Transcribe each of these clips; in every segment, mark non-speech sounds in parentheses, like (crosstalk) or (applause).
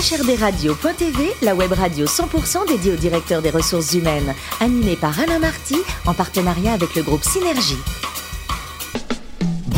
HRDRadio.tv, la web radio 100% dédiée au directeur des ressources humaines, animée par Alain Marty, en partenariat avec le groupe Synergie.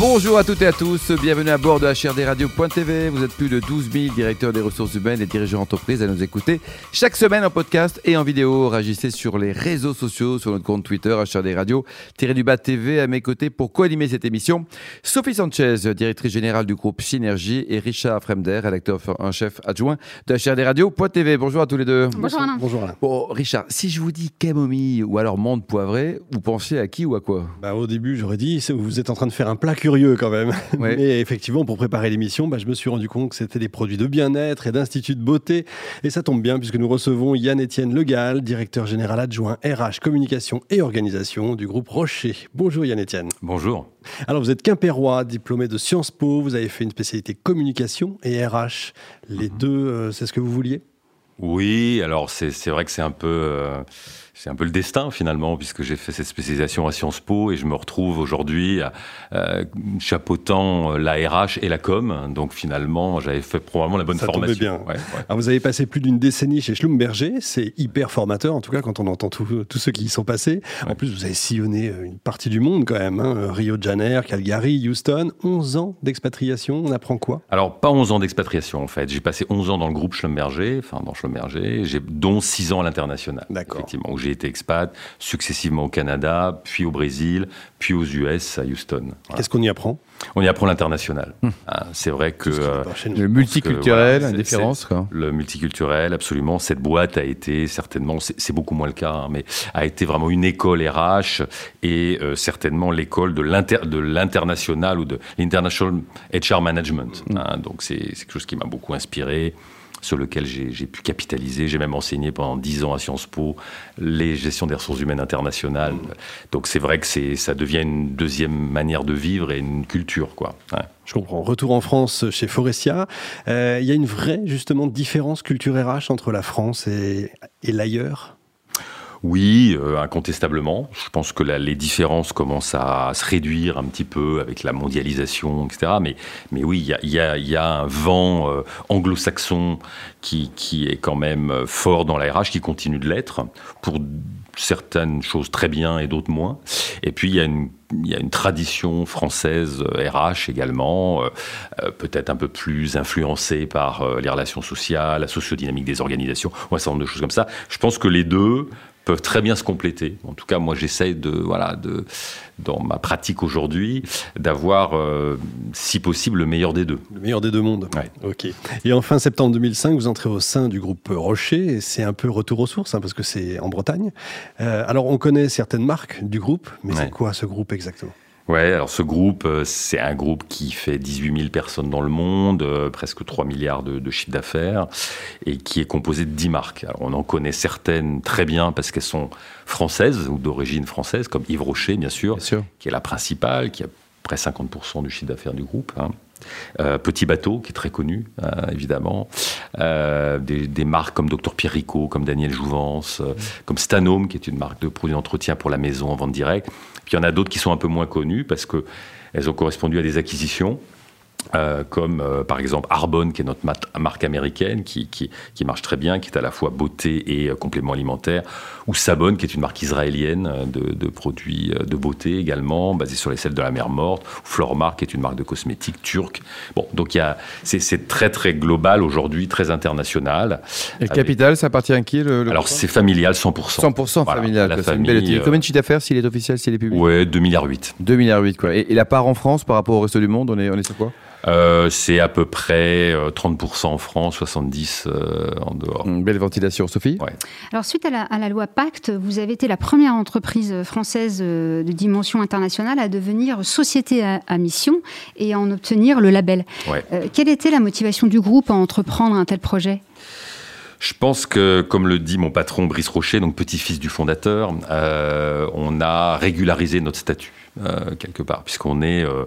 Bonjour à toutes et à tous, bienvenue à bord de HRDRadio.tv. Vous êtes plus de 12 000 directeurs des ressources humaines et dirigeants d'entreprise à nous écouter chaque semaine en podcast et en vidéo. Réagissez sur les réseaux sociaux, sur notre compte Twitter, HRDRadio, du bas TV à mes côtés pour co-animer cette émission. Sophie Sanchez, directrice générale du groupe Synergie et Richard Fremder, rédacteur en chef adjoint de HRDRadio.tv. Bonjour à tous les deux. Bonjour Alain. Bonjour Alain. Bon, Richard, si je vous dis camomille ou alors menthe poivrée, vous pensez à qui ou à quoi? Bah, Au début, j'aurais dit, vous êtes en train de faire un plat curieux quand même. (laughs) Mais effectivement, pour préparer l'émission, bah, je me suis rendu compte que c'était des produits de bien-être et d'instituts de beauté. Et ça tombe bien puisque nous recevons Yann-Étienne Legal, directeur général adjoint RH, communication et organisation du groupe Rocher. Bonjour Yann-Étienne. Bonjour. Alors vous êtes quimpérois, diplômé de Sciences Po, vous avez fait une spécialité communication et RH. Les mhm. deux, euh, c'est ce que vous vouliez? Oui, alors c'est vrai que c'est un peu... Euh, c'est un peu le destin finalement, puisque j'ai fait cette spécialisation à Sciences Po et je me retrouve aujourd'hui euh, chapeautant la RH et la com. Donc finalement, j'avais fait probablement la bonne Ça formation. bien. Alors vous avez passé plus d'une décennie chez Schlumberger, c'est hyper formateur en tout cas quand on entend tous ceux qui y sont passés. En plus, vous avez sillonné euh, une partie du monde quand même, hein. Rio de Janeiro, Calgary, Houston. 11 ans d'expatriation, on apprend quoi? Alors pas 11 ans d'expatriation en fait. J'ai passé 11 ans dans le groupe Schlumberger, enfin dans Schlumberger, dont 6 ans à l'international. D'accord. Effectivement, j'ai été expat successivement au Canada, puis au Brésil, puis aux US, à Houston. Qu'est-ce qu'on y apprend? On y apprend l'international. Hum. Ah, c'est vrai que euh, le multiculturel, la différence. Le multiculturel, absolument. Cette boîte a été certainement, c'est beaucoup moins le cas, hein, mais a été vraiment une école RH et euh, certainement l'école de l'international ou de l'international HR management. Hum. Hein. donc c'est quelque chose qui m'a beaucoup inspiré sur lequel j'ai pu capitaliser. J'ai même enseigné pendant dix ans à Sciences Po les gestions des ressources humaines internationales. Donc c'est vrai que ça devient une deuxième manière de vivre et une culture. quoi. Je comprends. Retour en France chez Forestia. Euh, il y a une vraie justement différence culture RH entre la France et l'ailleurs? Oui, euh, incontestablement. Je pense que les différences commencent à, se réduire un petit peu avec la mondialisation, etc. Mais, oui, il y a, y a, un vent euh, anglo-saxon qui, est quand même fort dans la RH, qui continue de l'être, pour certaines choses très bien et d'autres moins. Et puis il y a une tradition française RH également, euh, peut-être un peu plus influencée par les relations sociales, la sociodynamique des organisations, ou un certain nombre de choses comme ça. Je pense que les deux peuvent très bien se compléter. En tout cas, moi, j'essaye de, voilà, de, dans ma pratique aujourd'hui, d'avoir, euh, si possible, le meilleur des deux. Le meilleur des deux mondes. Ok. Et en fin septembre 2005, vous entrez au sein du groupe Rocher. C'est un peu retour aux sources, hein, parce que c'est en Bretagne. Euh, alors, on connaît certaines marques du groupe, mais c'est quoi ce groupe exactement? Ouais, alors ce groupe, euh, c'est un groupe qui fait 18 000 personnes dans le monde, euh, presque 3 milliards de, de chiffre d'affaires, et qui est composé de 10 marques. Alors on en connaît certaines très bien parce qu'elles sont françaises ou d'origine française, comme Yves Rocher, bien sûr, qui est la principale, qui a près 50% du chiffre d'affaires du groupe. Hein. Euh, Petit Bateau, qui est très connu, évidemment. Des, marques comme Dr Pierrico, comme Daniel Jouvence, comme Stanome, qui est une marque de produits d'entretien pour la maison en vente directe. Puis il y en a d'autres qui sont un peu moins connues parce qu'elles ont correspondu à des acquisitions. Euh, comme euh, par exemple Arbonne, qui est notre marque américaine, qui, qui, qui, marche très bien, qui est à la fois beauté et euh, complément alimentaire, ou Sabonne, qui est une marque israélienne de, de, produits de beauté également, basée sur les sels de la mer morte, ou Flormar, qui est une marque de cosmétiques turque. Bon, donc c'est très très global aujourd'hui, très international. Et le capital, ça appartient à qui le, Alors c'est familial 100%. 100% familial. La famille, Combien de chiffre d'affaires s'il est officiel, s'il est public? Ouais, 2 milliards 8. 2 milliards 8 quoi. Et, et la part en France par rapport au reste du monde, on est, on est sur quoi? Euh, c'est à peu près 30% euh, en France, 70% euh, en dehors. Une belle ventilation, Sophie Alors, suite à la, loi Pacte, vous avez été la première entreprise française de dimension internationale à devenir société à, mission et à en obtenir le label. quelle était la motivation du groupe à entreprendre un tel projet? Je pense que, comme le dit mon patron Brice Rocher, donc petit-fils du fondateur, on a régularisé notre statut. Euh, quelque part, puisqu'on est, euh,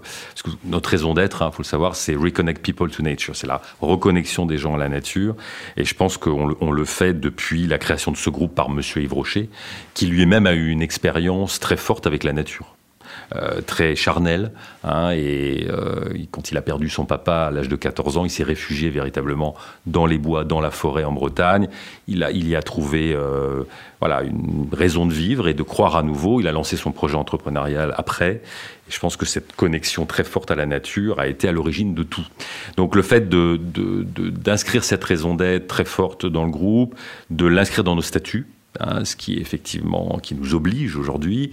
notre raison d'être, il hein, faut le savoir, c'est reconnect people to nature, c'est la reconnexion des gens à la nature, et je pense qu'on le, on le fait depuis la création de ce groupe par Monsieur Yves Rocher, qui lui-même a eu une expérience très forte avec la nature. Très charnel. Hein, et quand il a perdu son papa à l'âge de 14 ans, il s'est réfugié véritablement dans les bois, dans la forêt en Bretagne. Il, y a trouvé voilà, une raison de vivre et de croire à nouveau. Il a lancé son projet entrepreneurial après. Et je pense que cette connexion très forte à la nature a été à l'origine de tout. Donc le fait d'inscrire cette raison d'être très forte dans le groupe, de l'inscrire dans nos statuts, hein, ce qui effectivement qui nous oblige aujourd'hui,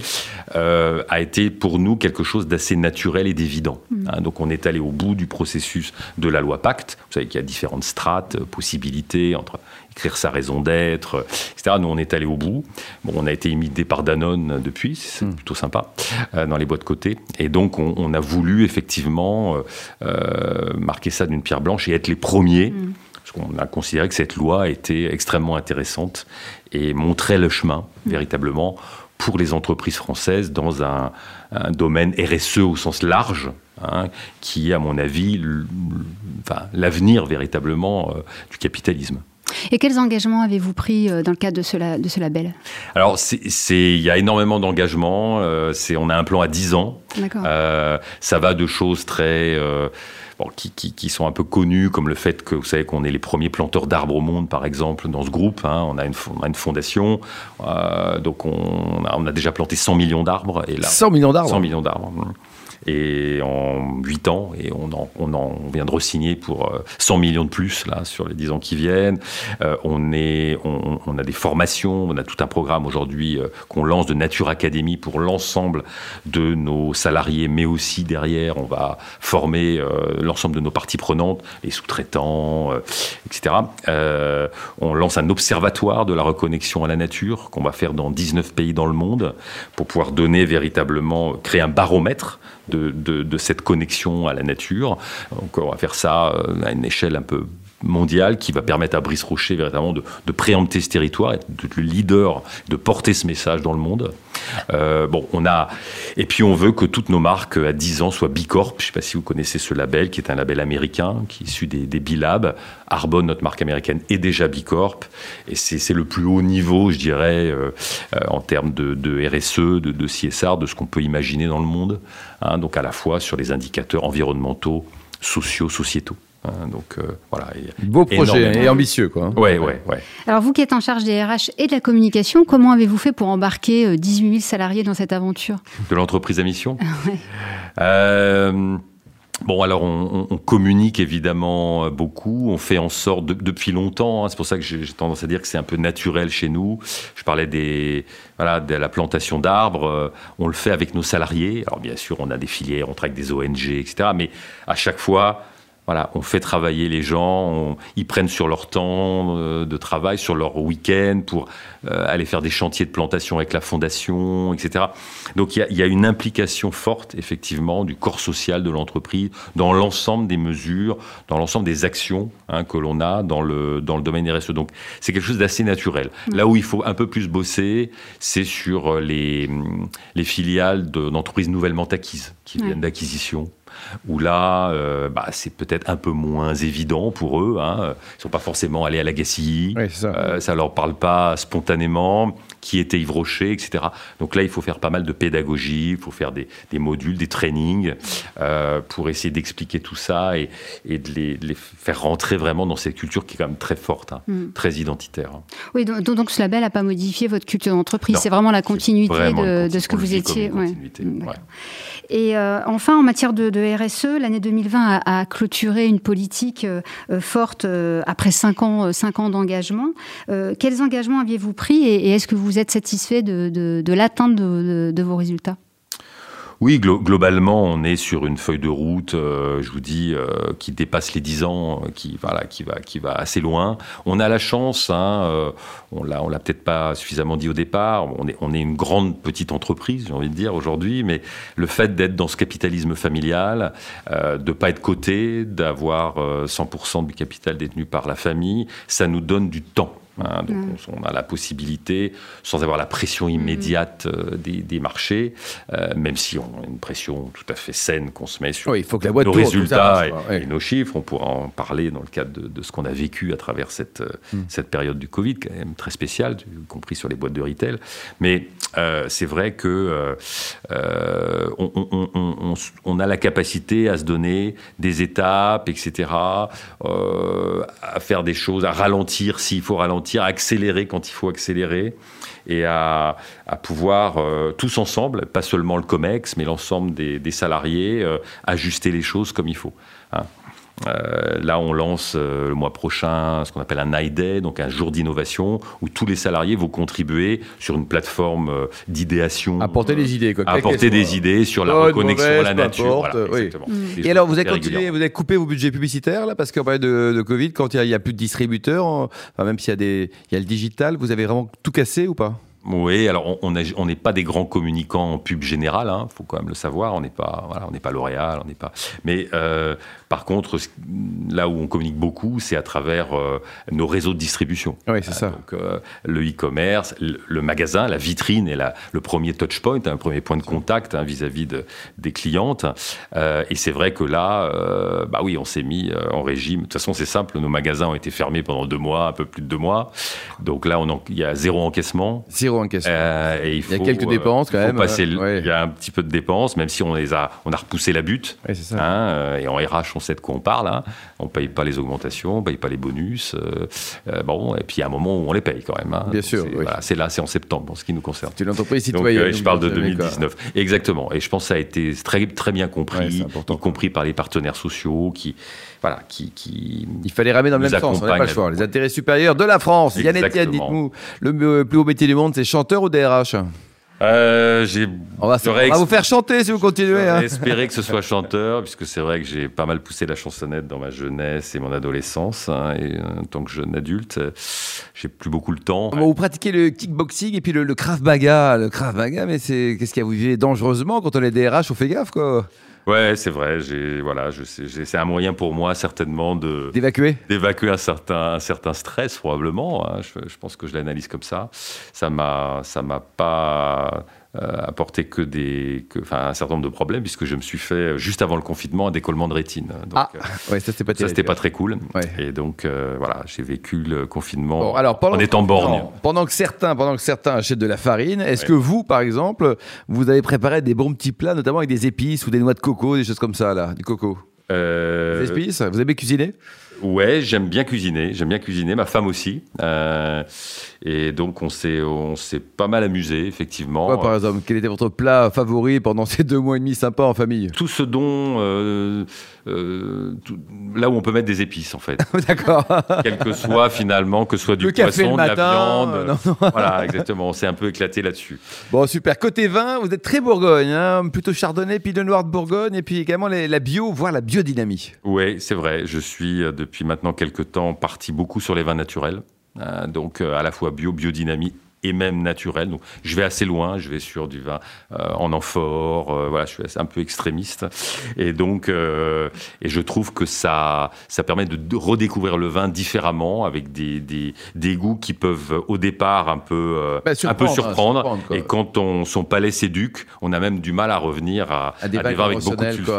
euh, a été pour nous quelque chose d'assez naturel et d'évident. Mmh. Hein. donc on est allé au bout du processus de la loi Pacte. Vous savez qu'il y a différentes strates, euh, possibilités entre écrire sa raison d'être, etc. Nous, on est allé au bout. Bon, on a été imité par Danone depuis, c'est hmm. plutôt sympa, euh, dans les boîtes côté. Et donc, on, a voulu effectivement euh, euh, marquer ça d'une pierre blanche et être les premiers. Hmm. Parce qu'on a considéré que cette loi était extrêmement intéressante et montrait le chemin, véritablement, pour les entreprises françaises dans un, domaine RSE au sens large, hein, qui est, à mon avis, l'avenir véritablement du capitalisme. Et quels engagements avez-vous pris euh, dans le cadre de ce, de ce label? Alors, il y a énormément d'engagements. Euh, on a un plan à 10 ans. Euh, ça va de choses très... qui, sont un peu connues, comme le fait que vous savez qu'on est les premiers planteurs d'arbres au monde, par exemple, dans ce groupe. Hein. on, a une, une fondation, donc on a, on a, déjà planté 100 millions d'arbres. 100 millions d'arbres 100 millions d'arbres et en 8 ans, et on, en, on, en, on vient de re-signer pour 100 euh, millions de plus là, sur les 10 ans qui viennent. Euh, on, est, on, a des formations, on a tout un programme aujourd'hui euh, qu'on lance de Nature Academy pour l'ensemble de nos salariés, mais aussi derrière, on va former l'ensemble de nos parties prenantes, les sous-traitants, etc. on lance un observatoire de la reconnexion à la nature qu'on va faire dans 19 pays dans le monde pour pouvoir donner véritablement, créer un baromètre de, cette connexion à la nature. On va faire ça euh, à une échelle un peu mondiale qui va permettre à Brice Rocher véritablement de, préempter ce territoire, être le leader, de porter ce message dans le monde. Euh, bon, on a et puis on veut que toutes nos marques à 10 ans soient Bicorp. Je ne sais pas si vous connaissez ce label, qui est un label américain, qui est issu des, des Bilab. Arbonne, notre marque américaine, est déjà Bicorp, et c'est le plus haut niveau, je dirais, euh, en termes de, RSE, de, de, CSR, de ce qu'on peut imaginer dans le monde. Hein, donc à la fois sur les indicateurs environnementaux, sociaux, sociétaux. Hein, donc euh, voilà. Beau projet et ambitieux quoi. Hein. Ouais, ouais, ouais. Alors vous qui êtes en charge des RH et de la communication, comment avez-vous fait pour embarquer 18 euh, 000 salariés dans cette aventure? De l'entreprise à mission. (laughs) ouais. euh, Bon, alors on, on, communique évidemment euh, beaucoup, on fait en sorte depuis longtemps. Hein, c'est pour ça que j'ai tendance à dire que c'est un peu naturel chez nous. Je parlais des voilà de la plantation d'arbres. Euh, on le fait avec nos salariés. Alors bien sûr, on a des filières, on travaille avec des ONG, etc. Mais à chaque fois, voilà, on fait travailler les gens, ils prennent sur leur temps euh, de travail, sur leur week-end pour euh, aller faire des chantiers de plantation avec la fondation, etc. Donc il y, a, une implication forte, effectivement, du corps social de l'entreprise dans l'ensemble des mesures, dans l'ensemble des actions hein, que l'on a dans le, dans le domaine RSE. Donc c'est quelque chose d'assez naturel. Mmh. Là où il faut un peu plus bosser, c'est sur les, les filiales d'entreprises nouvellement acquises, qui viennent d'acquisition où là, euh, bah, c'est peut-être un peu moins évident pour eux. Hein. Ils ne sont pas forcément allés à la Oui, ça. Euh, ça leur parle pas spontanément qui était Yves Rocher, etc. Donc là, il faut faire pas mal de pédagogie, il faut faire des, modules, des trainings euh, pour essayer d'expliquer tout ça et, de, les, faire rentrer vraiment dans cette culture qui est quand même très forte, hein, mm. très identitaire. Hein. Oui, donc, donc ce label n'a pas modifié votre culture d'entreprise, c'est vraiment la continuité de, ce que vous étiez. Mm, et euh, enfin, en matière de, RSE, l'année 2020 a, clôturé une politique euh, forte après 5 ans, cinq ans d'engagement. quels engagements aviez-vous pris et est-ce que vous vous êtes satisfait de, l'atteinte de, vos résultats? Oui, globalement, on est sur une feuille de route, euh, je vous dis, euh, qui dépasse les 10 ans, euh, qui, voilà, qui, va, qui va assez loin. On a la chance, hein, on l'a, on l'a peut-être pas suffisamment dit au départ, on est, on est une grande petite entreprise, j'ai envie de dire, aujourd'hui, mais le fait d'être dans ce capitalisme familial, de ne pas être coté, d'avoir 100% du capital détenu par la famille, ça nous donne du temps Hein, donc on, a la possibilité, sans avoir la pression immédiate euh, des, marchés, euh, même si on a une pression tout à fait saine qu'on se met sur il faut que la nos résultats et, nos chiffres. On pourra en parler dans le cadre de, ce qu'on a vécu à travers cette, euh, hmm. cette période du Covid, quand même très spéciale, y compris sur les boîtes de retail. Mais c'est vrai que on, on, a la capacité à se donner des étapes, etc., à faire des choses, à ralentir s'il faut ralentir à accélérer quand il faut accélérer et à, pouvoir euh, tous ensemble, pas seulement le COMEX, mais l'ensemble des, salariés, euh, ajuster les choses comme il faut. Hein. Euh, là, on lance euh, le mois prochain ce qu'on appelle un Night Day, donc un jour d'innovation, où tous les salariés vont contribuer sur une plateforme euh, d'idéation. Apporter des idées, quoi. Apporter des idées sur la reconnexion à la nature. Et alors, vous avez continué, vous avez coupé vos budgets publicitaires, là, parce qu'en période de, de, Covid, quand il n'y a, plus de distributeurs, même s'il y, a des, il y a le digital, vous avez vraiment tout cassé ou pas? Oui, alors on n'est on pas des grands communicants en pub général, il hein, faut quand même le savoir. On n'est pas, voilà, on n'est pas L'Oréal, on n'est pas. Mais euh, par contre, là où on communique beaucoup, c'est à travers euh, nos réseaux de distribution. Oui, c'est ça. Donc euh, le e-commerce, le, magasin, la vitrine est la, le premier touch point, un premier point de contact hein, vis-à-vis de, des clientes. et c'est vrai que là, bah oui, on s'est mis en régime. De toute façon, c'est simple. Nos magasins ont été fermés pendant deux mois, un peu plus de deux mois. Donc là, il y a zéro encaissement. Zéro euh, et il, y a quelques dépenses quand même. Il y a un petit peu de dépenses, même si on les a, on a repoussé la butte. Hein, euh, et en RH, on sait de quoi on parle. Hein. On paye pas les augmentations, on paye pas les bonus. Euh, bon, et puis il y a un moment où on les paye quand même. Hein. Bien sûr. C'est là, c'est en septembre, en ce qui nous concerne. C'est une entreprise citoyenne. Donc, je parle de 2019. Exactement. Et je pense que ça a été très, très bien compris, y compris par les partenaires sociaux qui voilà, qui, qui, Il fallait ramer dans le même sens, on n'a pas le choix. Les intérêts supérieurs de la France. Yann Etienne, dites-nous, le plus haut métier du monde, c'est chanteur ou DRH euh, on, va, vous faire chanter si vous continuez. Hein. Espérer que ce soit (laughs) chanteur, puisque c'est vrai que j'ai pas mal poussé la chansonnette dans ma jeunesse et mon adolescence. Hein, et euh, en tant que jeune adulte, j'ai plus beaucoup le temps. vous pratiquez le kickboxing et puis le, le Krav Maga. Le Krav Maga, mais c'est qu'est-ce qui a? Vous vivez dangereusement quand on est DRH On fait gaffe, quoi. Ouais, c'est vrai. J'ai voilà, je c'est un moyen pour moi certainement de d'évacuer, d'évacuer un certain un certain stress probablement. Hein. Je, je, pense que je l'analyse comme ça. Ça m'a ça m'a pas apporté que des, que, enfin, un certain nombre de problèmes puisque je me suis fait juste avant le confinement un décollement de rétine. Donc, ah, (laughs) ouais, ça c'était pas, ça, c'était pas très cool. Et donc euh, voilà, j'ai vécu le confinement alors, en étant borgne. Pendant que certains, pendant que certains achètent de la farine, est-ce que vous, par exemple, vous avez préparé des bons petits plats, notamment avec des épices ou des noix de coco, des choses comme ça là, du coco? Euh... Des épices? Vous avez cuisiné Ouais, j'aime bien cuisiner. J'aime bien cuisiner. Ma femme aussi. Euh, et donc, on s'est, on s'est pas mal amusé, effectivement. par exemple Quel était votre plat favori pendant ces deux mois et demi sympas en famille? Tout ce dont. Euh, euh, là où on peut mettre des épices, en fait. (laughs) D'accord. Quel que soit, finalement, que ce soit du poisson, de la viande. (laughs) Voilà, exactement. On s'est un peu éclaté là-dessus. Bon, super. Côté vin, vous êtes très Bourgogne. Hein Plutôt chardonnay, puis de noir de Bourgogne, et puis également la bio, voire la biodynamie. Oui, c'est vrai. Je suis, depuis maintenant quelques temps, parti beaucoup sur les vins naturels. Euh, donc euh, à la fois bio, biodynamie et même naturel. Donc, je vais assez loin, je vais sur du vin euh, en amphore, euh, voilà, je suis un peu extrémiste. Et donc, euh, et je trouve que ça, ça permet de, redécouvrir le vin différemment, avec des, des, des goûts qui peuvent au départ un peu, bah, un peu surprendre. et quand on, son palais s'éduque, on a même du mal à revenir à, des, vins avec beaucoup de sulfite.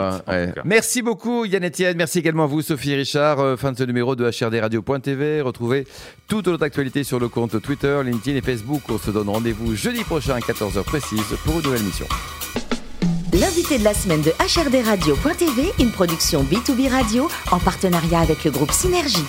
Merci beaucoup Yann Etienne, merci également à vous Sophie Richard. fin de ce numéro de HRDRadio.tv. Retrouvez toute notre actualité sur le compte Twitter, LinkedIn et On se donne rendez-vous jeudi prochain à 14h précise pour une nouvelle mission. L'invité de la semaine de HRD Radio.tv, une production B2B Radio en partenariat avec le groupe Synergie.